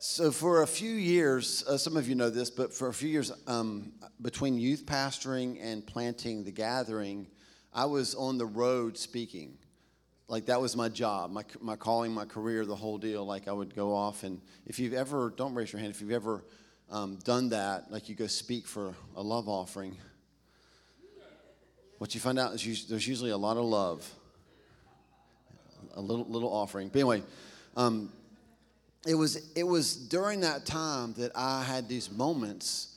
So, for a few years, uh, some of you know this, but for a few years um, between youth pastoring and planting the gathering, I was on the road speaking. Like, that was my job, my, my calling, my career, the whole deal. Like, I would go off, and if you've ever, don't raise your hand, if you've ever um, done that, like you go speak for a love offering, what you find out is there's usually a lot of love, a little, little offering. But anyway, um, it was it was during that time that I had these moments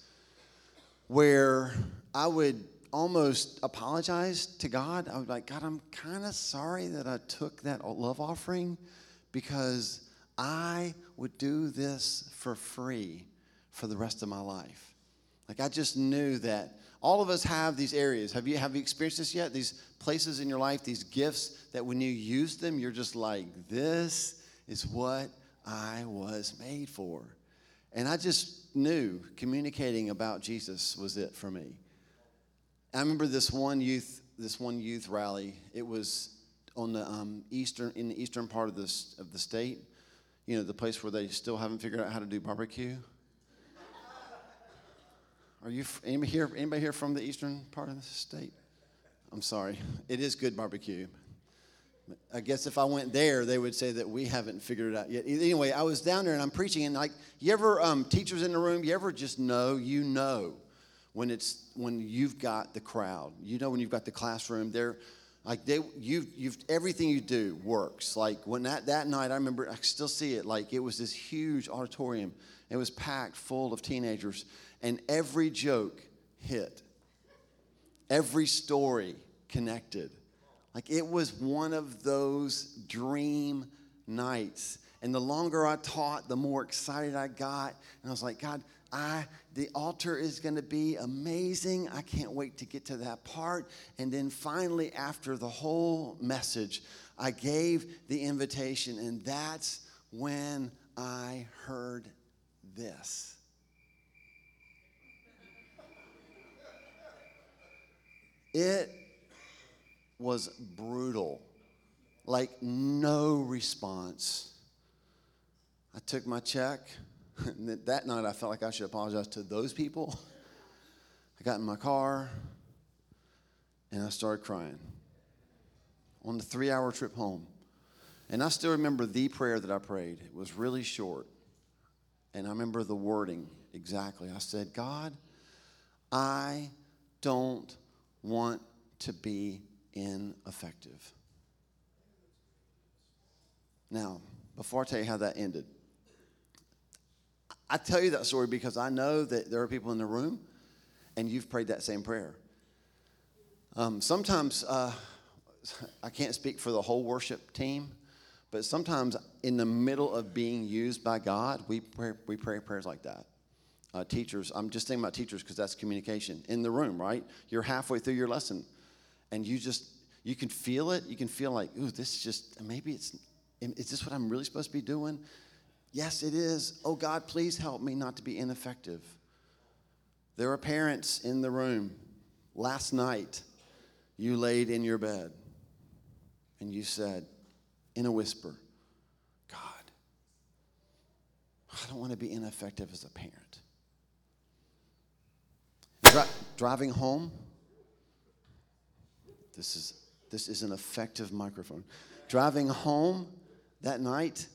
where I would almost apologize to God. I was like, God, I'm kind of sorry that I took that love offering because I would do this for free for the rest of my life. Like I just knew that all of us have these areas. Have you have you experienced this yet? These places in your life, these gifts that when you use them, you're just like, this is what I was made for. And I just knew communicating about Jesus was it for me. I remember this one youth, this one youth rally. It was on the um, eastern, in the eastern part of the of the state. You know, the place where they still haven't figured out how to do barbecue. Are you anybody here? Anybody here from the eastern part of the state? I'm sorry. It is good barbecue. I guess if I went there, they would say that we haven't figured it out yet. Anyway, I was down there and I'm preaching, and like, you ever um, teachers in the room? You ever just know? You know when it's when you've got the crowd. You know when you've got the classroom. They're like they you you've everything you do works. Like when that that night, I remember I still see it. Like it was this huge auditorium. It was packed full of teenagers, and every joke hit. Every story connected like it was one of those dream nights. And the longer I taught, the more excited I got. And I was like, God, I the altar is going to be amazing. I can't wait to get to that part. And then finally after the whole message, I gave the invitation and that's when I heard this. It was brutal. Like, no response. I took my check. And that night, I felt like I should apologize to those people. I got in my car and I started crying on the three hour trip home. And I still remember the prayer that I prayed. It was really short. And I remember the wording exactly. I said, God, I don't want to be ineffective. Now, before I tell you how that ended, I tell you that story because I know that there are people in the room and you've prayed that same prayer. Um, sometimes, uh, I can't speak for the whole worship team, but sometimes in the middle of being used by God, we pray, we pray prayers like that. Uh, teachers, I'm just thinking about teachers because that's communication in the room, right? You're halfway through your lesson and you just you can feel it. You can feel like, ooh, this is just maybe it's is this what I'm really supposed to be doing? Yes, it is. Oh God, please help me not to be ineffective. There are parents in the room. Last night, you laid in your bed and you said, in a whisper, God, I don't want to be ineffective as a parent. Dri- driving home, this is, this is an effective microphone. Driving home that night,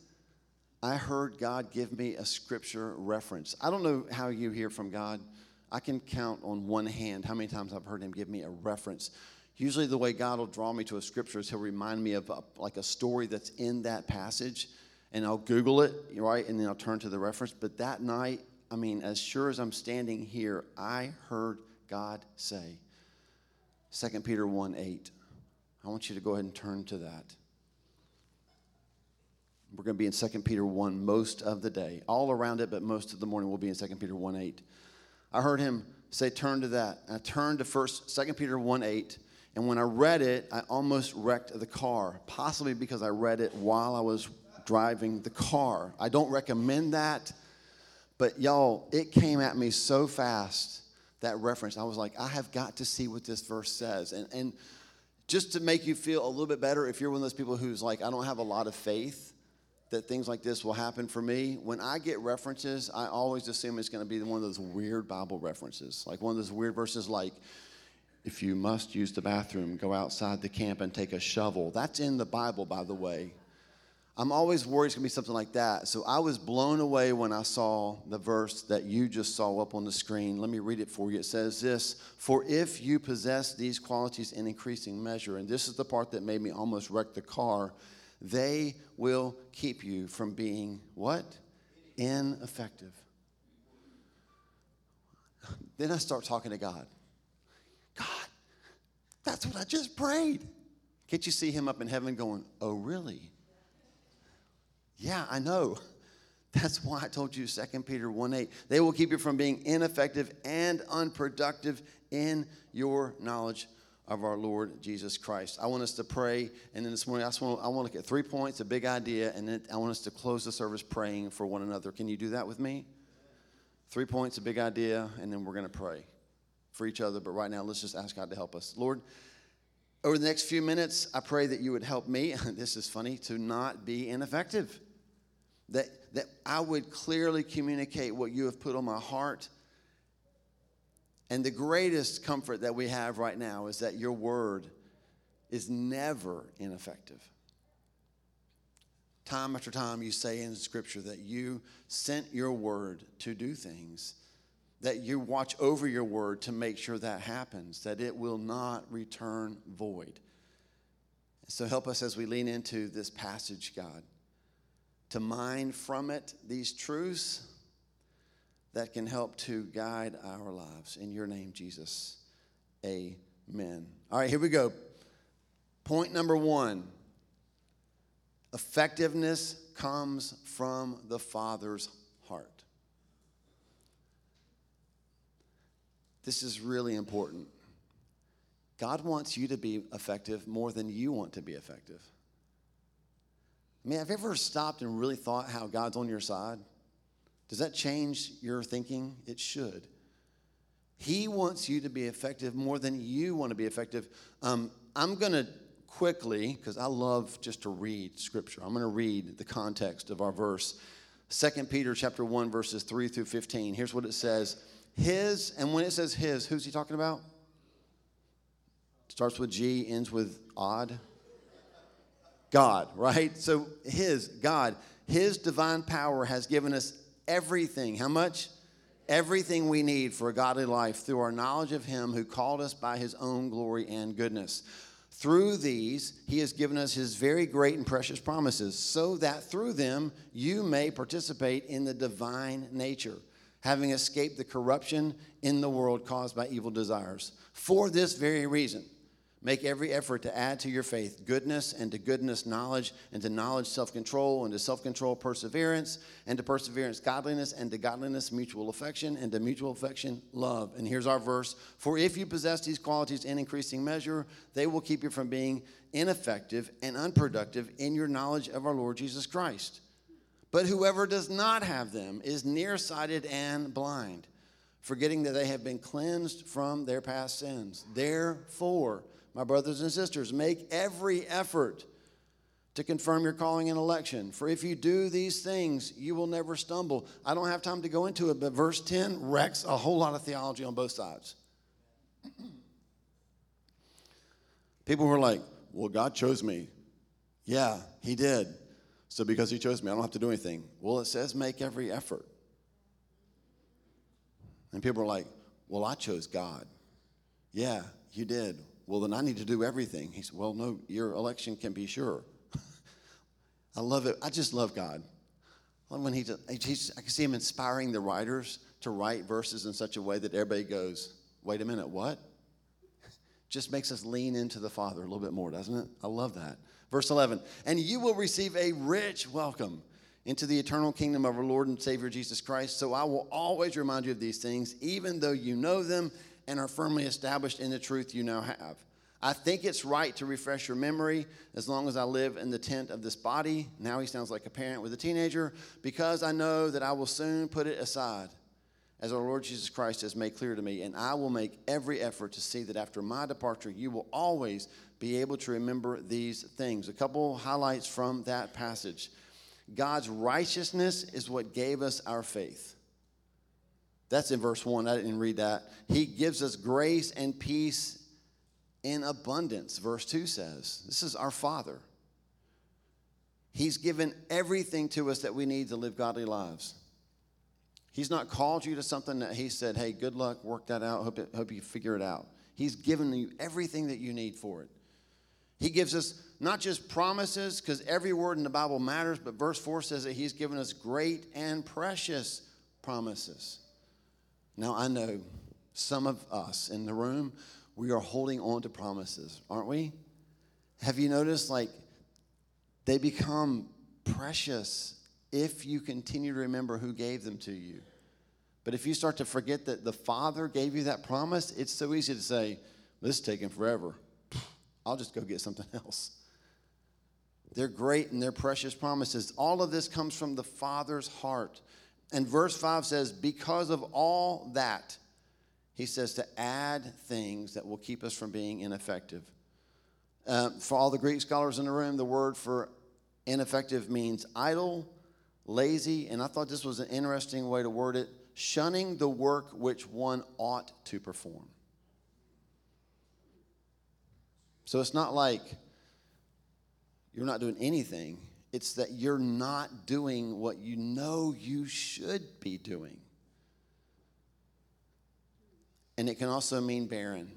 I heard God give me a scripture reference. I don't know how you hear from God. I can count on one hand how many times I've heard Him give me a reference. Usually, the way God will draw me to a scripture is He'll remind me of a, like a story that's in that passage, and I'll Google it, right, and then I'll turn to the reference. But that night, I mean, as sure as I'm standing here, I heard God say, 2 Peter 1 8. I want you to go ahead and turn to that. We're going to be in 2 Peter 1 most of the day. All around it, but most of the morning we'll be in 2 Peter 1 8. I heard him say, turn to that. I turned to first 2 Peter 1 8. And when I read it, I almost wrecked the car, possibly because I read it while I was driving the car. I don't recommend that, but y'all, it came at me so fast that reference. I was like, I have got to see what this verse says. And, and just to make you feel a little bit better, if you're one of those people who's like, I don't have a lot of faith, that things like this will happen for me. When I get references, I always assume it's going to be one of those weird Bible references, like one of those weird verses like, if you must use the bathroom, go outside the camp and take a shovel. That's in the Bible, by the way. I'm always worried it's going to be something like that. So I was blown away when I saw the verse that you just saw up on the screen. Let me read it for you. It says this For if you possess these qualities in increasing measure, and this is the part that made me almost wreck the car, they will keep you from being what? Ineffective. Then I start talking to God. God, that's what I just prayed. Can't you see him up in heaven going, Oh, really? Yeah, I know. That's why I told you 2 Peter 1 8. They will keep you from being ineffective and unproductive in your knowledge of our Lord Jesus Christ. I want us to pray, and then this morning I, just want, I want to look at three points, a big idea, and then I want us to close the service praying for one another. Can you do that with me? Three points, a big idea, and then we're going to pray for each other. But right now, let's just ask God to help us. Lord, over the next few minutes, I pray that you would help me, this is funny, to not be ineffective. That, that I would clearly communicate what you have put on my heart and the greatest comfort that we have right now is that your word is never ineffective. Time after time, you say in Scripture that you sent your word to do things, that you watch over your word to make sure that happens, that it will not return void. So help us as we lean into this passage, God, to mine from it these truths that can help to guide our lives. In your name, Jesus. Amen. All right, here we go. Point number one effectiveness comes from the Father's heart. This is really important. God wants you to be effective more than you want to be effective. I mean, have you ever stopped and really thought how God's on your side? Does that change your thinking? It should. He wants you to be effective more than you want to be effective. Um, I'm going to quickly, because I love just to read scripture, I'm going to read the context of our verse. 2 Peter chapter 1, verses 3 through 15. Here's what it says. His, and when it says his, who's he talking about? Starts with G, ends with odd. God, right? So his, God, his divine power has given us everything. How much? Everything we need for a godly life through our knowledge of Him who called us by His own glory and goodness. Through these, He has given us His very great and precious promises, so that through them you may participate in the divine nature, having escaped the corruption in the world caused by evil desires. For this very reason, Make every effort to add to your faith goodness, and to goodness, knowledge, and to knowledge, self control, and to self control, perseverance, and to perseverance, godliness, and to godliness, mutual affection, and to mutual affection, love. And here's our verse For if you possess these qualities in increasing measure, they will keep you from being ineffective and unproductive in your knowledge of our Lord Jesus Christ. But whoever does not have them is nearsighted and blind, forgetting that they have been cleansed from their past sins. Therefore, my brothers and sisters, make every effort to confirm your calling and election. For if you do these things, you will never stumble. I don't have time to go into it, but verse 10 wrecks a whole lot of theology on both sides. People were like, well, God chose me. Yeah, He did. So because He chose me, I don't have to do anything. Well, it says make every effort. And people are like, well, I chose God. Yeah, you did. Well, then I need to do everything. He said, Well, no, your election can be sure. I love it. I just love God. When he, he's, I can see him inspiring the writers to write verses in such a way that everybody goes, Wait a minute, what? Just makes us lean into the Father a little bit more, doesn't it? I love that. Verse 11, and you will receive a rich welcome into the eternal kingdom of our Lord and Savior Jesus Christ. So I will always remind you of these things, even though you know them and are firmly established in the truth you now have. I think it's right to refresh your memory as long as I live in the tent of this body. Now he sounds like a parent with a teenager, because I know that I will soon put it aside, as our Lord Jesus Christ has made clear to me, and I will make every effort to see that after my departure, you will always be able to remember these things. A couple highlights from that passage. God's righteousness is what gave us our faith. That's in verse 1. I didn't read that. He gives us grace and peace in abundance, verse 2 says. This is our Father. He's given everything to us that we need to live godly lives. He's not called you to something that He said, hey, good luck, work that out, hope, it, hope you figure it out. He's given you everything that you need for it. He gives us not just promises, because every word in the Bible matters, but verse 4 says that He's given us great and precious promises. Now, I know some of us in the room, we are holding on to promises, aren't we? Have you noticed, like, they become precious if you continue to remember who gave them to you. But if you start to forget that the Father gave you that promise, it's so easy to say, This is taking forever. I'll just go get something else. They're great and they're precious promises. All of this comes from the Father's heart. And verse 5 says, Because of all that, he says to add things that will keep us from being ineffective. Uh, for all the Greek scholars in the room, the word for ineffective means idle, lazy, and I thought this was an interesting way to word it shunning the work which one ought to perform. So it's not like you're not doing anything, it's that you're not doing what you know you should be doing. And it can also mean barren.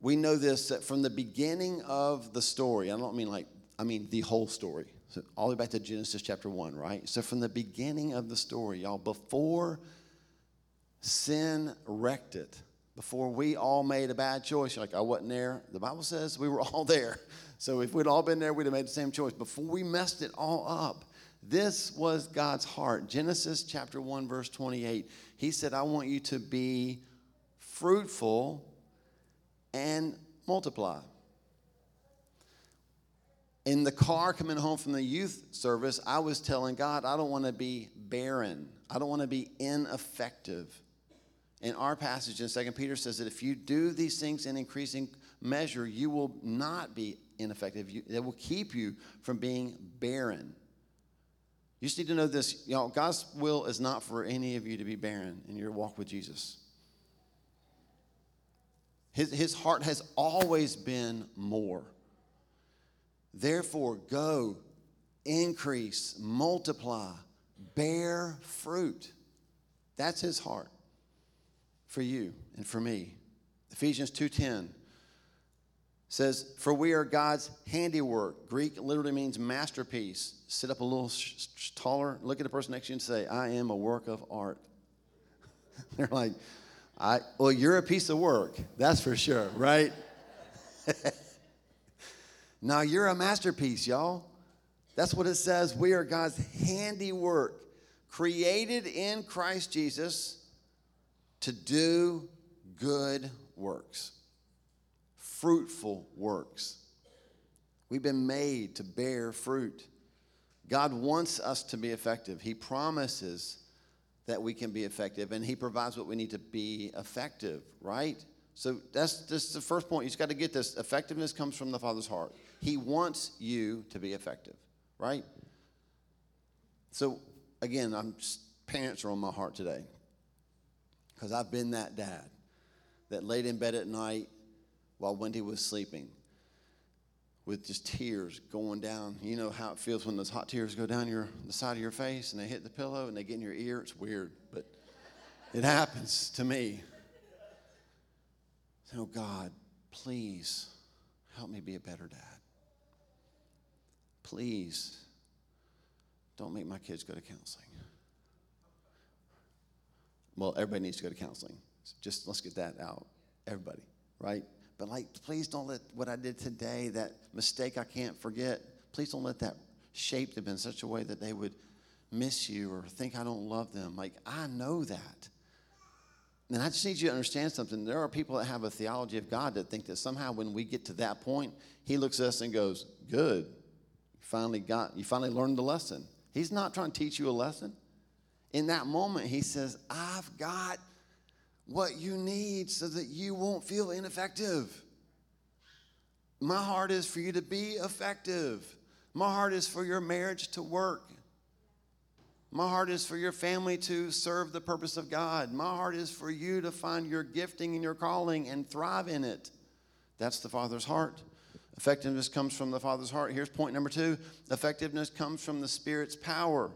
We know this that from the beginning of the story, I don't mean like, I mean the whole story. So all the way back to Genesis chapter 1, right? So from the beginning of the story, y'all, before sin wrecked it, before we all made a bad choice, like I wasn't there, the Bible says we were all there. So if we'd all been there, we'd have made the same choice. Before we messed it all up, this was God's heart. Genesis chapter 1, verse 28. He said, I want you to be fruitful and multiply. In the car coming home from the youth service, I was telling God, I don't want to be barren. I don't want to be ineffective. In our passage in 2 Peter says that if you do these things in increasing measure, you will not be ineffective. You, it will keep you from being barren. You just need to know this, y'all. God's will is not for any of you to be barren in your walk with Jesus. His, his heart has always been more. Therefore, go, increase, multiply, bear fruit. That's his heart for you and for me. Ephesians 2:10 says, "For we are God's handiwork." Greek literally means masterpiece. Sit up a little sh- sh- taller, look at the person next to you and say, "I am a work of art." They're like, I, well, you're a piece of work, that's for sure, right? now you're a masterpiece, y'all. That's what it says. We are God's handiwork, created in Christ Jesus to do good works, fruitful works. We've been made to bear fruit. God wants us to be effective. He promises that we can be effective, and He provides what we need to be effective, right? So that's, that's the first point. You've got to get this. Effectiveness comes from the Father's heart. He wants you to be effective, right? So again, I'm parents are on my heart today because I've been that dad that laid in bed at night while Wendy was sleeping with just tears going down. You know how it feels when those hot tears go down your the side of your face and they hit the pillow and they get in your ear. It's weird, but it happens to me. Oh God, please help me be a better dad. Please don't make my kids go to counseling. Well, everybody needs to go to counseling. Just let's get that out. Everybody, right? But like, please don't let what I did today, that mistake I can't forget, please don't let that shape them in such a way that they would miss you or think I don't love them. Like, I know that. And I just need you to understand something. There are people that have a theology of God that think that somehow when we get to that point, He looks at us and goes, Good. You finally got, you finally learned the lesson. He's not trying to teach you a lesson. In that moment, He says, I've got what you need so that you won't feel ineffective. my heart is for you to be effective. My heart is for your marriage to work. My heart is for your family to serve the purpose of God. My heart is for you to find your gifting and your calling and thrive in it. That's the Father's heart. Effectiveness comes from the Father's heart. Here's point number two effectiveness comes from the Spirit's power.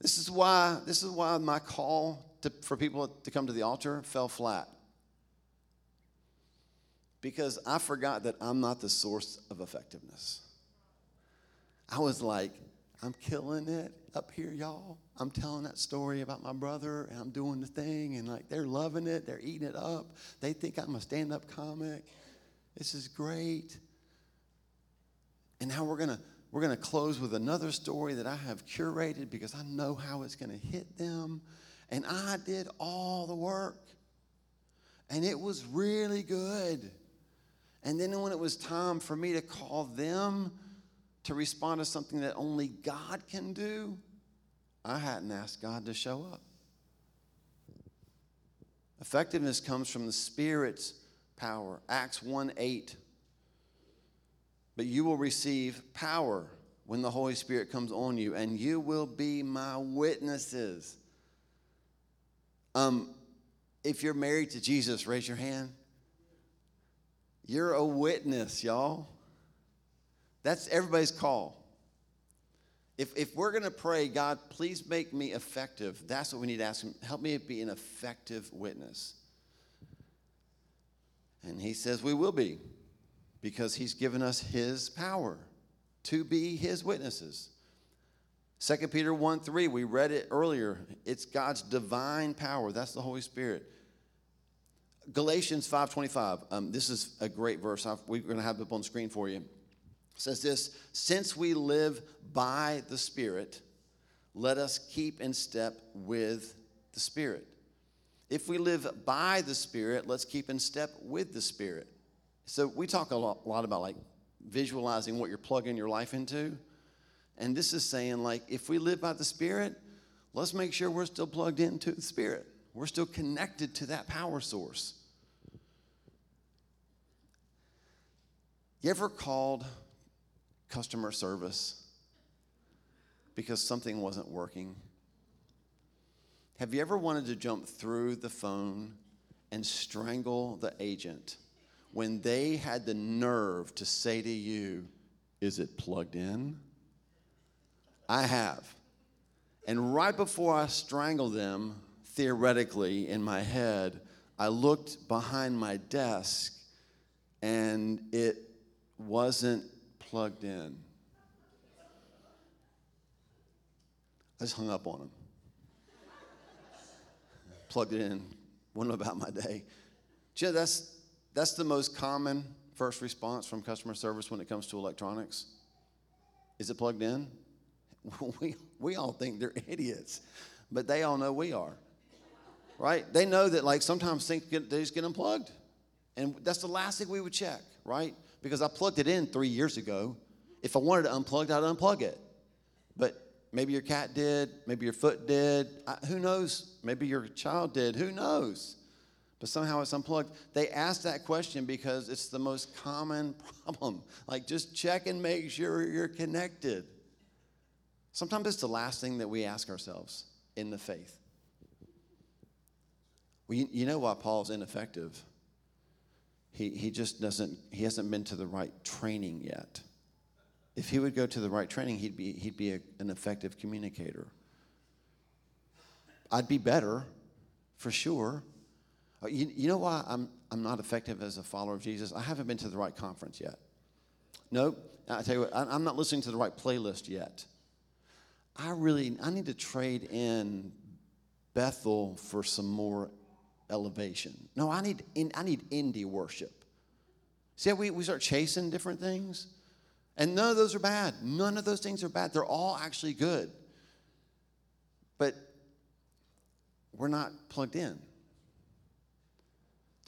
This is why, this is why my call to, for people to come to the altar fell flat. Because I forgot that I'm not the source of effectiveness. I was like, I'm killing it up here, y'all. I'm telling that story about my brother and I'm doing the thing and like they're loving it, they're eating it up. They think I'm a stand-up comic. This is great. And now we're gonna we're gonna close with another story that I have curated because I know how it's gonna hit them. And I did all the work. And it was really good. And then when it was time for me to call them to respond to something that only God can do, I hadn't asked God to show up. Effectiveness comes from the Spirit's power. Acts 1 8. But you will receive power when the Holy Spirit comes on you, and you will be my witnesses. Um, if you're married to Jesus, raise your hand. You're a witness, y'all. That's everybody's call. If, if we're going to pray, God, please make me effective, that's what we need to ask Him. Help me be an effective witness. And He says we will be because He's given us His power to be His witnesses. 2 Peter 1 3, we read it earlier. It's God's divine power. That's the Holy Spirit. Galatians 5.25. Um, this is a great verse. We're going to have it up on the screen for you says this Since we live by the Spirit, let us keep in step with the Spirit. If we live by the Spirit, let's keep in step with the Spirit. So we talk a lot, a lot about like visualizing what you're plugging your life into. And this is saying, like, if we live by the Spirit, let's make sure we're still plugged into the Spirit. We're still connected to that power source. You ever called customer service because something wasn't working? Have you ever wanted to jump through the phone and strangle the agent when they had the nerve to say to you, Is it plugged in? I have. And right before I strangled them, theoretically in my head, I looked behind my desk and it wasn't plugged in. I just hung up on them. Plugged it in, went about my day. Jim, that's, that's the most common first response from customer service when it comes to electronics. Is it plugged in? We, we all think they're idiots, but they all know we are. Right? They know that like sometimes things get, they just get unplugged. And that's the last thing we would check, right? because I plugged it in three years ago. If I wanted to unplug, it, I'd unplug it. But maybe your cat did, maybe your foot did, I, who knows? Maybe your child did, who knows? But somehow it's unplugged. They ask that question because it's the most common problem. Like, just check and make sure you're connected. Sometimes it's the last thing that we ask ourselves in the faith. Well, you, you know why Paul's ineffective? He, he just doesn't, he hasn't been to the right training yet. If he would go to the right training, he'd be, he'd be a, an effective communicator. I'd be better, for sure. Uh, you, you know why I'm, I'm not effective as a follower of Jesus? I haven't been to the right conference yet. Nope. I tell you what, I'm not listening to the right playlist yet. I really, I need to trade in Bethel for some more elevation. No, I need, I need indie worship. See we, we start chasing different things? And none of those are bad. None of those things are bad. They're all actually good. But we're not plugged in.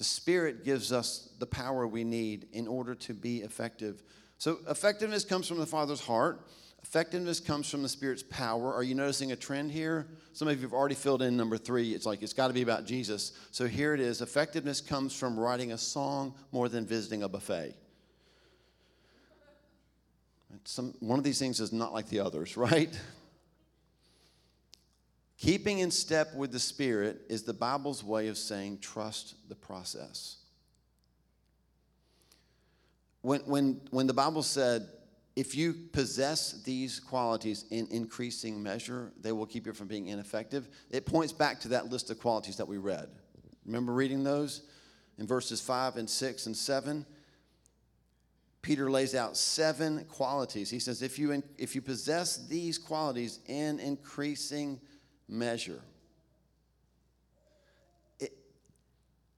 The Spirit gives us the power we need in order to be effective. So, effectiveness comes from the Father's heart. Effectiveness comes from the Spirit's power. Are you noticing a trend here? Some of you have already filled in number three. It's like it's got to be about Jesus. So here it is effectiveness comes from writing a song more than visiting a buffet. Some, one of these things is not like the others, right? Keeping in step with the Spirit is the Bible's way of saying trust the process. When, when, when the Bible said, if you possess these qualities in increasing measure, they will keep you from being ineffective. It points back to that list of qualities that we read. Remember reading those in verses 5 and 6 and 7? Peter lays out seven qualities. He says, if you, if you possess these qualities in increasing measure, it,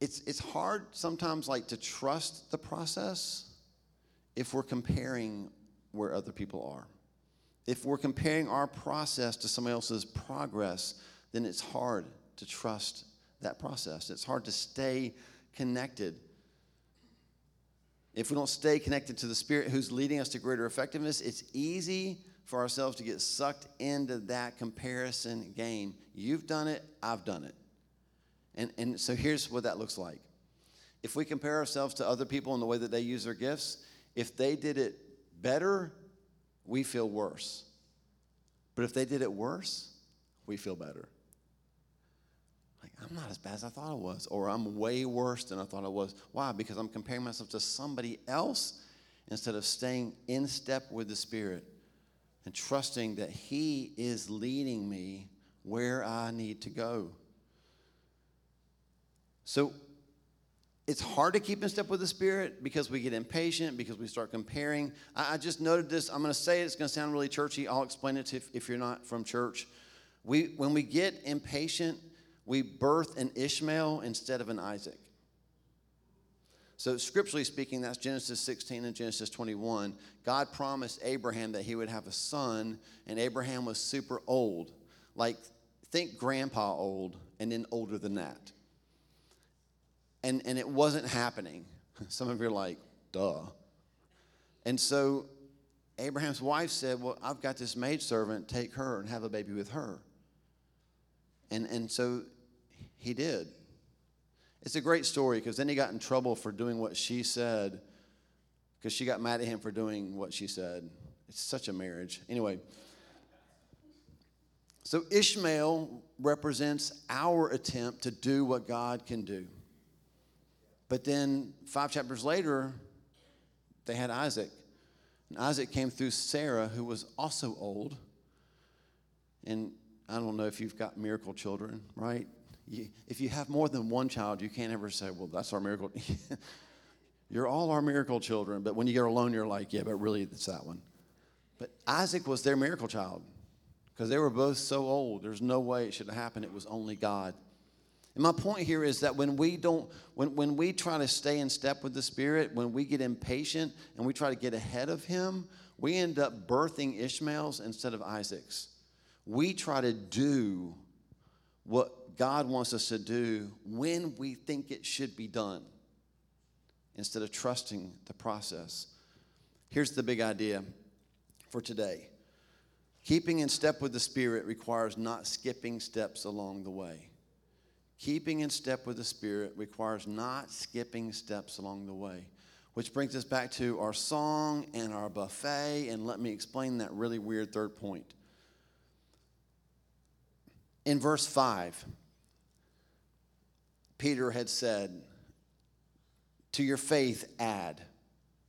it's, it's hard sometimes like to trust the process if we're comparing where other people are. If we're comparing our process to somebody else's progress, then it's hard to trust that process. It's hard to stay connected. If we don't stay connected to the Spirit who's leading us to greater effectiveness, it's easy for ourselves to get sucked into that comparison game. You've done it, I've done it. And, and so here's what that looks like. If we compare ourselves to other people in the way that they use their gifts, if they did it better, we feel worse. But if they did it worse, we feel better. Like, I'm not as bad as I thought I was, or I'm way worse than I thought I was. Why? Because I'm comparing myself to somebody else instead of staying in step with the Spirit and trusting that He is leading me where I need to go. So, it's hard to keep in step with the Spirit because we get impatient, because we start comparing. I, I just noted this. I'm going to say it. It's going to sound really churchy. I'll explain it if, if you're not from church. We, when we get impatient, we birth an Ishmael instead of an Isaac. So, scripturally speaking, that's Genesis 16 and Genesis 21. God promised Abraham that he would have a son, and Abraham was super old. Like, think grandpa old, and then older than that and, and it wasn't happening. Some of you are like, duh. And so Abraham's wife said, Well, I've got this maidservant, take her and have a baby with her. And, and so he did. It's a great story because then he got in trouble for doing what she said because she got mad at him for doing what she said. It's such a marriage. Anyway, so Ishmael represents our attempt to do what God can do. But then five chapters later, they had Isaac. And Isaac came through Sarah, who was also old. And I don't know if you've got miracle children, right? You, if you have more than one child, you can't ever say, well, that's our miracle. you're all our miracle children. But when you get alone, you're like, yeah, but really, it's that one. But Isaac was their miracle child because they were both so old. There's no way it should have happened. It was only God. And my point here is that when we don't, when, when we try to stay in step with the Spirit, when we get impatient and we try to get ahead of Him, we end up birthing Ishmaels instead of Isaacs. We try to do what God wants us to do when we think it should be done instead of trusting the process. Here's the big idea for today keeping in step with the Spirit requires not skipping steps along the way. Keeping in step with the Spirit requires not skipping steps along the way. Which brings us back to our song and our buffet, and let me explain that really weird third point. In verse 5, Peter had said, To your faith, add,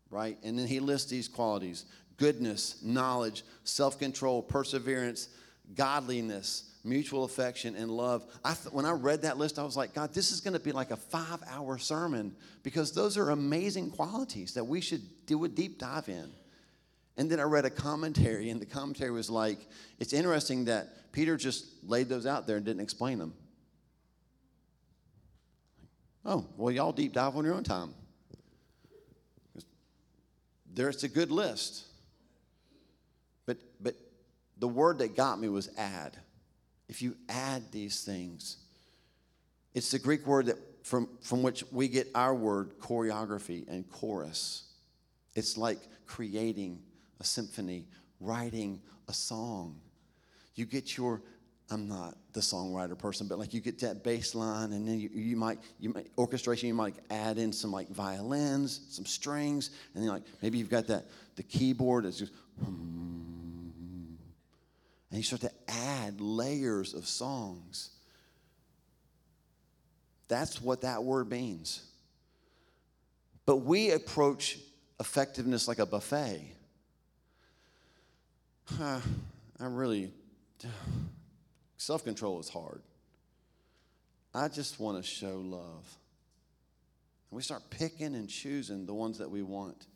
right? And then he lists these qualities goodness, knowledge, self control, perseverance, godliness mutual affection, and love. I th- when I read that list, I was like, God, this is going to be like a five hour sermon because those are amazing qualities that we should do a deep dive in. And then I read a commentary, and the commentary was like, it's interesting that Peter just laid those out there and didn't explain them. Oh, well, y'all deep dive on your own time. There's a good list. But, but the word that got me was add if you add these things, it's the Greek word that from, from which we get our word choreography and chorus. It's like creating a symphony writing a song. You get your I'm not the songwriter person, but like you get that bass line, and then you, you might you might orchestration. You might add in some like violins, some strings, and then like maybe you've got that the keyboard is just, and you start to add layers of songs. That's what that word means. But we approach effectiveness like a buffet. Huh, I really. Self control is hard. I just want to show love. And we start picking and choosing the ones that we want.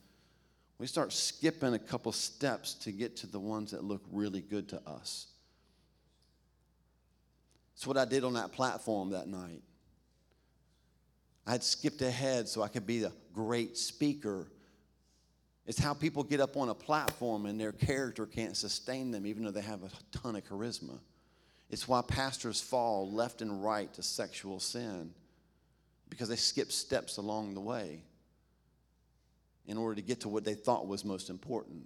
We start skipping a couple steps to get to the ones that look really good to us. It's what I did on that platform that night. I had skipped ahead so I could be a great speaker. It's how people get up on a platform and their character can't sustain them, even though they have a ton of charisma. It's why pastors fall left and right to sexual sin because they skip steps along the way in order to get to what they thought was most important.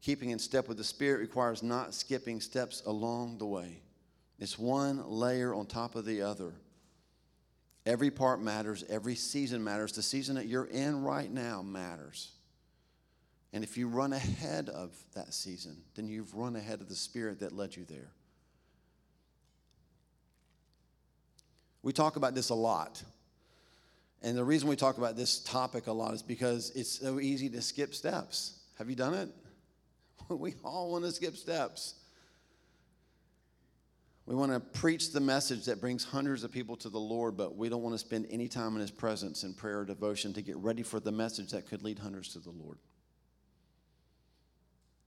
Keeping in step with the Spirit requires not skipping steps along the way. It's one layer on top of the other. Every part matters, every season matters. The season that you're in right now matters. And if you run ahead of that season, then you've run ahead of the Spirit that led you there. We talk about this a lot. And the reason we talk about this topic a lot is because it's so easy to skip steps. Have you done it? We all want to skip steps. We want to preach the message that brings hundreds of people to the Lord, but we don't want to spend any time in His presence in prayer or devotion to get ready for the message that could lead hundreds to the Lord.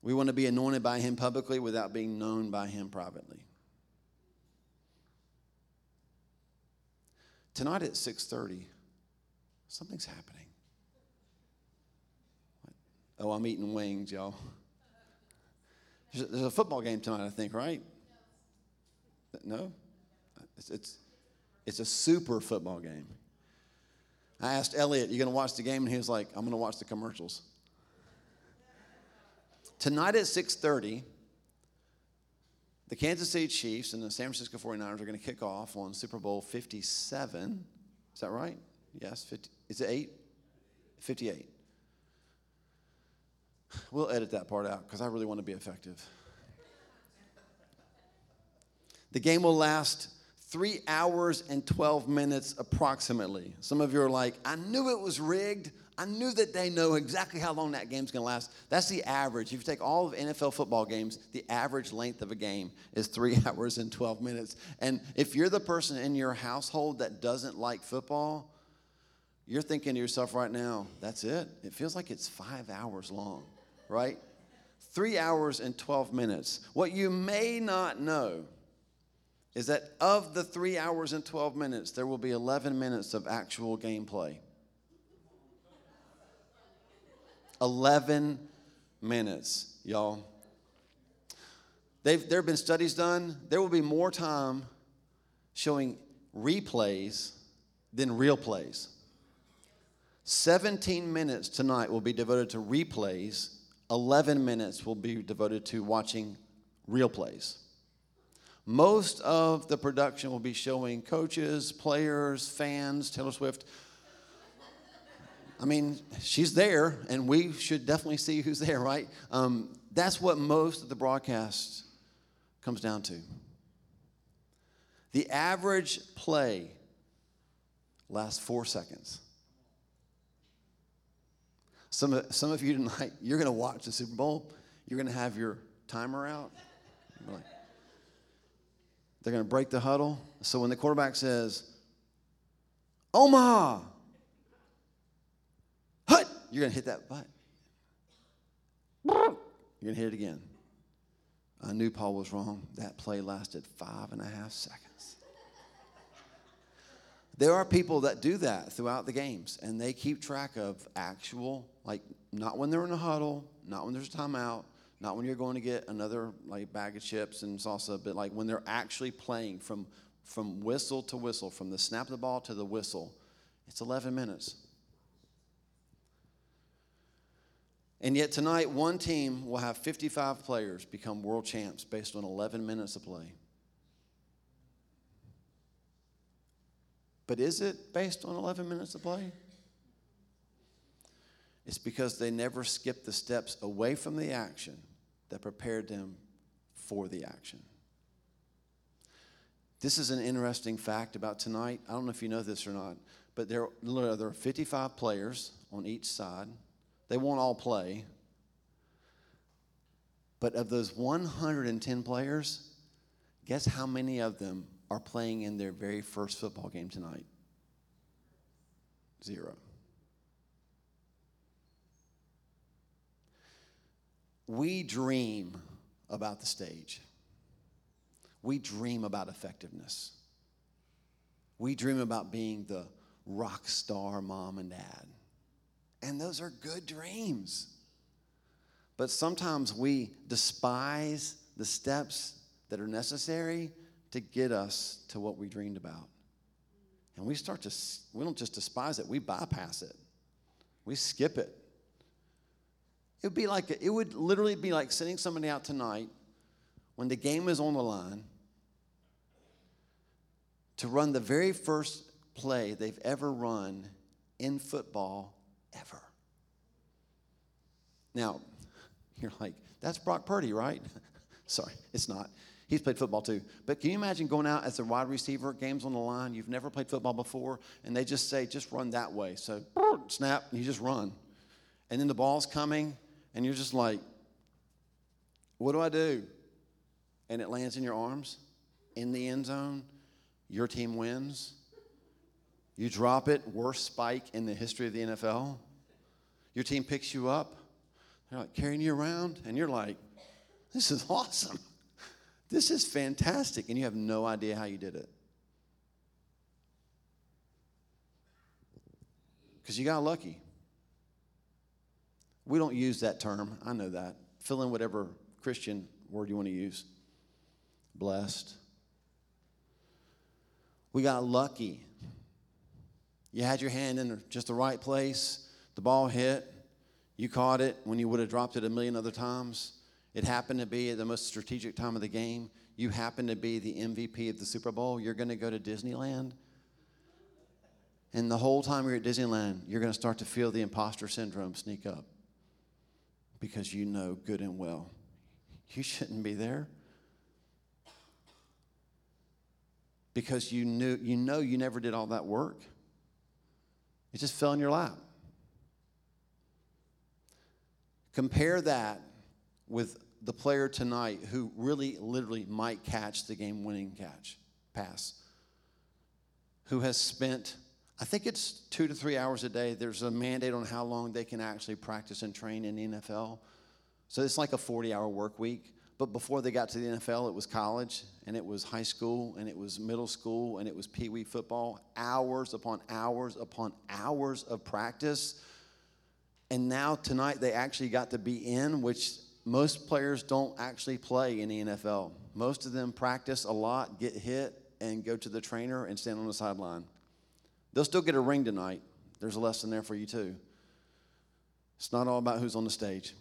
We want to be anointed by him publicly without being known by him privately. Tonight at 6:30, something's happening. Oh, I'm eating wings, y'all. There's a football game tonight, I think, right? No? It's, it's, it's a super football game. I asked Elliot, You going to watch the game? And he was like, I'm going to watch the commercials. Tonight at 6:30, the Kansas City Chiefs and the San Francisco 49ers are going to kick off on Super Bowl 57. Is that right? Yes, 50. Is it 8? 58. We'll edit that part out because I really want to be effective. The game will last three hours and 12 minutes approximately. Some of you are like, I knew it was rigged. I knew that they know exactly how long that game's to last. That's the average. If you take all of NFL football games, the average length of a game is three hours and 12 minutes. And if you're the person in your household that doesn't like football, you're thinking to yourself right now, that's it? It feels like it's five hours long, right? Three hours and 12 minutes. What you may not know is that of the three hours and 12 minutes, there will be 11 minutes of actual gameplay. 11 minutes, y'all. They've, there have been studies done. There will be more time showing replays than real plays. 17 minutes tonight will be devoted to replays, 11 minutes will be devoted to watching real plays. Most of the production will be showing coaches, players, fans, Taylor Swift I mean, she's there, and we should definitely see who's there, right? Um, that's what most of the broadcast comes down to. The average play lasts four seconds. Some of, some of you tonight, you're going to watch the Super Bowl. You're going to have your timer out. They're going to break the huddle. So when the quarterback says, Omaha, hut, you're going to hit that butt. You're going to hit it again. I knew Paul was wrong. That play lasted five and a half seconds. There are people that do that throughout the games, and they keep track of actual, like, not when they're in a huddle, not when there's a timeout, not when you're going to get another like bag of chips and salsa, but like when they're actually playing from from whistle to whistle, from the snap of the ball to the whistle. It's 11 minutes. And yet tonight, one team will have 55 players become world champs based on 11 minutes of play. But is it based on 11 minutes of play? It's because they never skipped the steps away from the action that prepared them for the action. This is an interesting fact about tonight. I don't know if you know this or not, but there, there are 55 players on each side. They won't all play. But of those 110 players, guess how many of them are playing in their very first football game tonight? Zero. We dream about the stage. We dream about effectiveness. We dream about being the rock star mom and dad. And those are good dreams. But sometimes we despise the steps that are necessary to get us to what we dreamed about. And we start to, we don't just despise it, we bypass it. We skip it. It would be like, it would literally be like sending somebody out tonight when the game is on the line to run the very first play they've ever run in football ever. Now, you're like, that's Brock Purdy, right? Sorry, it's not. He's played football too. But can you imagine going out as a wide receiver, games on the line, you've never played football before, and they just say, just run that way. So, snap, and you just run. And then the ball's coming, and you're just like, what do I do? And it lands in your arms, in the end zone, your team wins. You drop it, worst spike in the history of the NFL. Your team picks you up, they're like carrying you around, and you're like, this is awesome. This is fantastic. And you have no idea how you did it. Because you got lucky. We don't use that term. I know that. Fill in whatever Christian word you want to use. Blessed. We got lucky. You had your hand in just the right place. The ball hit. You caught it when you would have dropped it a million other times. It happened to be at the most strategic time of the game. You happen to be the MVP of the Super Bowl. You're going to go to Disneyland. And the whole time you're at Disneyland, you're going to start to feel the imposter syndrome sneak up because you know good and well you shouldn't be there. Because you knew you know you never did all that work. It just fell in your lap. Compare that with the player tonight who really literally might catch the game winning catch pass who has spent i think it's two to three hours a day. There's a mandate on how long they can actually practice and train in the nfl so it's like a 40 hour work week. But before they got to the nfl it was college and it was high school and it was middle school and it was pee wee football. Hours upon hours upon hours of practice. And now tonight they actually got to be in which most players don't actually play in the NFL. Most of them practice a lot, get hit, and go to the trainer and stand on the sideline. They'll still get a ring tonight. There's a lesson there for you, too. It's not all about who's on the stage.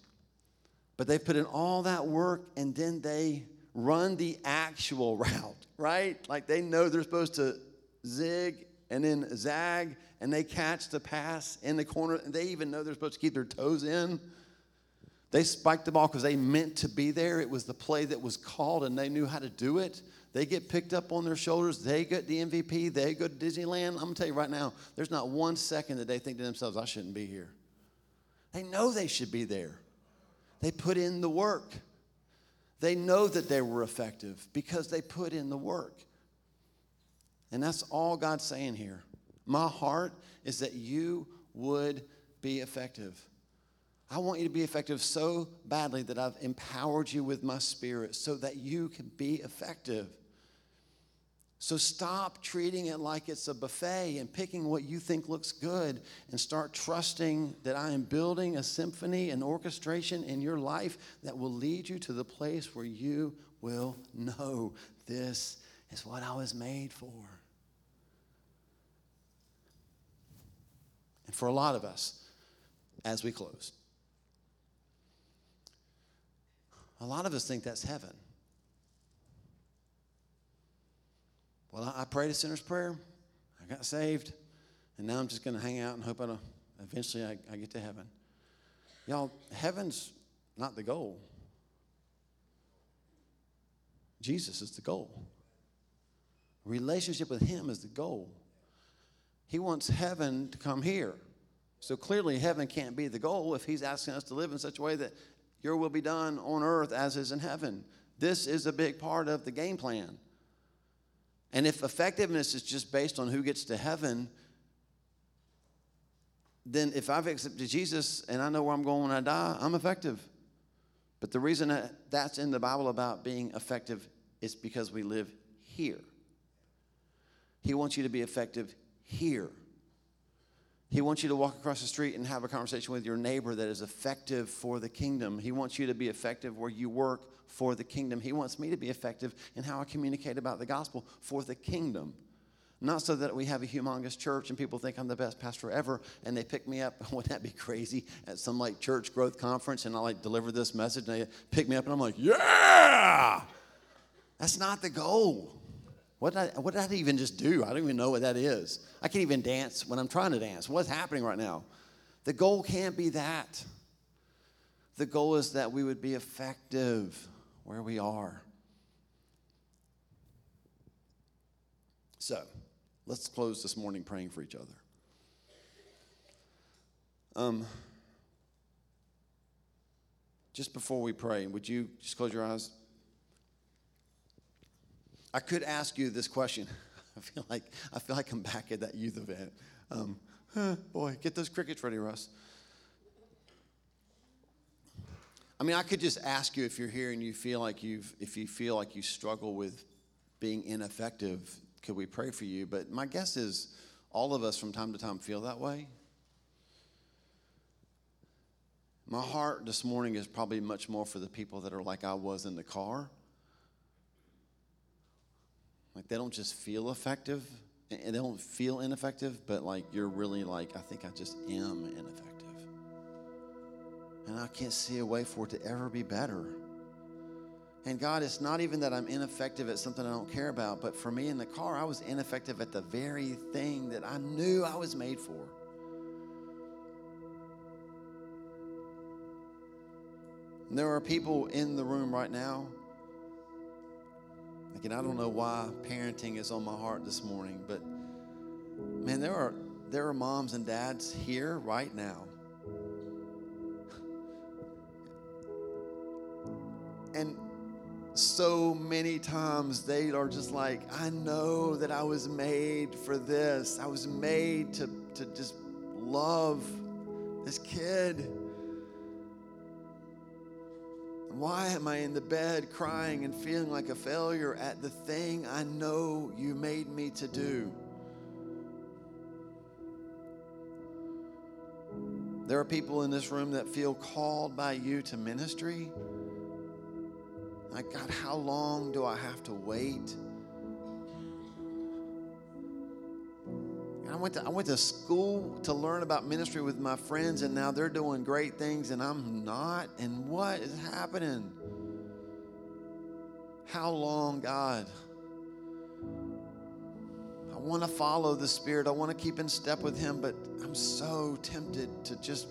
But they put in all that work and then they run the actual route, right? Like they know they're supposed to zig and then zag and they catch the pass in the corner and they even know they're supposed to keep their toes in. They spiked the ball because they meant to be there. It was the play that was called and they knew how to do it. They get picked up on their shoulders. They get the MVP. They go to Disneyland. I'm going to tell you right now, there's not one second that they think to themselves, I shouldn't be here. They know they should be there. They put in the work. They know that they were effective because they put in the work. And that's all God's saying here. My heart is that you would be effective. I want you to be effective so badly that I've empowered you with my spirit so that you can be effective. So stop treating it like it's a buffet and picking what you think looks good and start trusting that I am building a symphony, an orchestration in your life that will lead you to the place where you will know this is what I was made for. And for a lot of us, as we close, A lot of us think that's heaven. Well, I prayed a sinner's prayer, I got saved, and now I'm just going to hang out and hope I eventually I, I get to heaven. Y'all, heaven's not the goal. Jesus is the goal. Relationship with Him is the goal. He wants heaven to come here. So clearly, heaven can't be the goal if He's asking us to live in such a way that your will be done on earth as is in heaven. This is a big part of the game plan. And if effectiveness is just based on who gets to heaven, then if I've accepted Jesus and I know where I'm going when I die, I'm effective. But the reason that that's in the Bible about being effective is because we live here. He wants you to be effective here. He wants you to walk across the street and have a conversation with your neighbor that is effective for the kingdom. He wants you to be effective where you work for the kingdom. He wants me to be effective in how I communicate about the gospel for the kingdom. Not so that we have a humongous church and people think I'm the best pastor ever and they pick me up. Wouldn't that be crazy? At some like church growth conference and I like deliver this message and they pick me up and I'm like, yeah! That's not the goal. What did, I, what did even just do? I don't even know what that is. I can't even dance when I'm trying to dance. What's happening right now? The goal can't be that. The goal is that we would be effective where we are. So, let's close this morning praying for each other. Um, just before we pray, would you just close your eyes? I could ask you this question. I feel like I feel like I'm back at that youth event. Um, huh, boy, get those crickets ready, Russ. I mean, I could just ask you if you're here and you feel like you've, if you feel like you struggle with being ineffective, could we pray for you? But my guess is all of us from time to time feel that way. My heart this morning is probably much more for the people that are like I was in the car like they don't just feel effective and they don't feel ineffective, but like you're really like, I think I just am ineffective. And I can't see a way for it to ever be better. And God, it's not even that I'm ineffective at something I don't care about, but for me in the car, I was ineffective at the very thing that I knew I was made for. And there are people in the room right now Again, I don't know why parenting is on my heart this morning, but man, there are there are moms and dads here right now. And so many times they are just like, I know that I was made for this. I was made to, to just love this kid. Why am I in the bed crying and feeling like a failure at the thing I know you made me to do? There are people in this room that feel called by you to ministry. Like, God, how long do I have to wait? Went, to, I went to school to learn about ministry with my friends, and now they're doing great things, and I'm not. And what is happening? How long, God? I want to follow the Spirit. I want to keep in step with Him, but I'm so tempted to just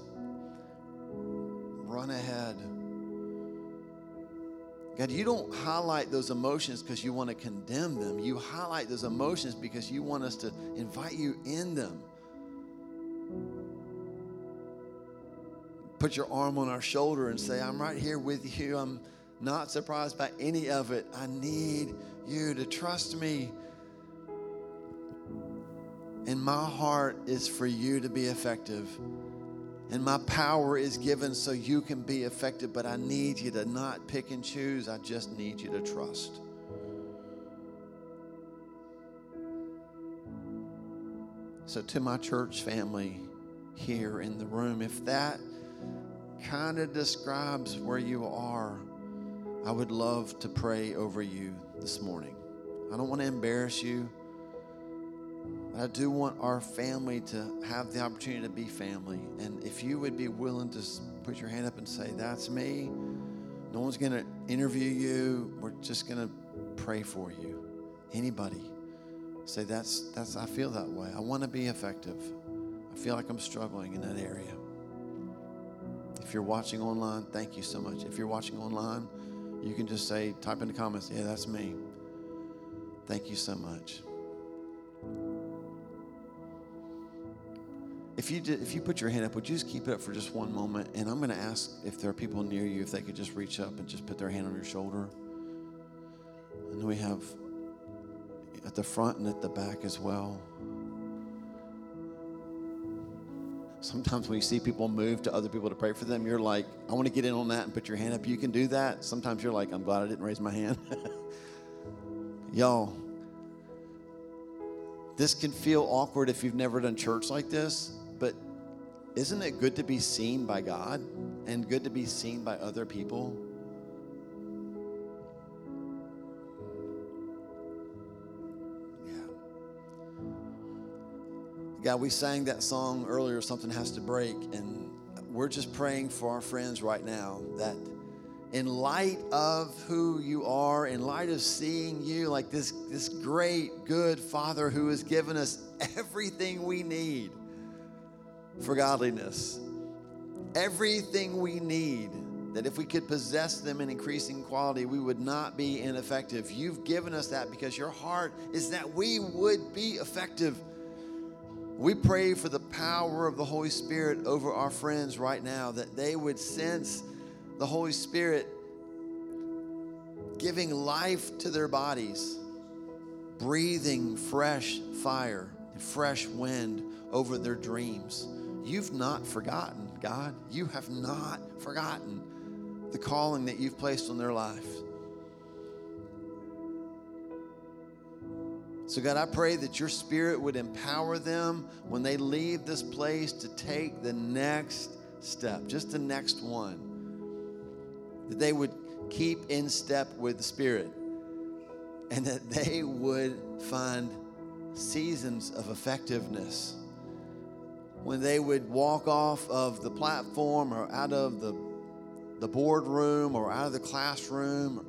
run ahead. God, you don't highlight those emotions because you want to condemn them. You highlight those emotions because you want us to invite you in them. Put your arm on our shoulder and say, I'm right here with you. I'm not surprised by any of it. I need you to trust me. And my heart is for you to be effective. And my power is given so you can be effective, but I need you to not pick and choose. I just need you to trust. So, to my church family here in the room, if that kind of describes where you are, I would love to pray over you this morning. I don't want to embarrass you. I do want our family to have the opportunity to be family. And if you would be willing to put your hand up and say, That's me, No one's going to interview you. We're just going to pray for you. Anybody say that's that's I feel that way. I want to be effective. I feel like I'm struggling in that area. If you're watching online, thank you so much. If you're watching online, you can just say type in the comments, "Yeah, that's me." Thank you so much. If you did, if you put your hand up, would you just keep it up for just one moment? And I'm going to ask if there are people near you if they could just reach up and just put their hand on your shoulder. And we have at the front and at the back as well. Sometimes when you see people move to other people to pray for them, you're like, I want to get in on that and put your hand up. You can do that. Sometimes you're like, I'm glad I didn't raise my hand. Y'all, this can feel awkward if you've never done church like this, isn't it good to be seen by God and good to be seen by other people? Yeah. God, we sang that song earlier, Something Has to Break, and we're just praying for our friends right now that in light of who you are, in light of seeing you like this, this great, good Father who has given us everything we need for godliness, everything we need, that if we could possess them in increasing quality, we would not be ineffective. You've given us that because your heart is that we would be effective. We pray for the power of the Holy Spirit over our friends right now, that they would sense the Holy Spirit giving life to their bodies, breathing fresh fire and fresh wind over their dreams. You've not forgotten, God. You have not forgotten the calling that you've placed on their life. So, God, I pray that your spirit would empower them when they leave this place to take the next step, just the next one that they would keep in step with the Spirit and that they would find seasons of effectiveness. When they would walk off of the platform or out of the, the boardroom or out of the classroom, or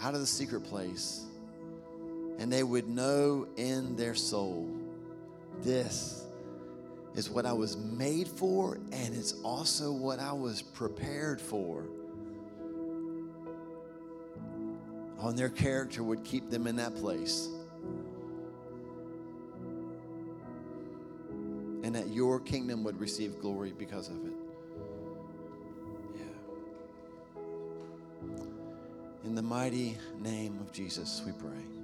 out of the secret place, and they would know in their soul this is what I was made for, and it's also what I was prepared for. Oh, and their character would keep them in that place. And that your kingdom would receive glory because of it. Yeah. In the mighty name of Jesus, we pray.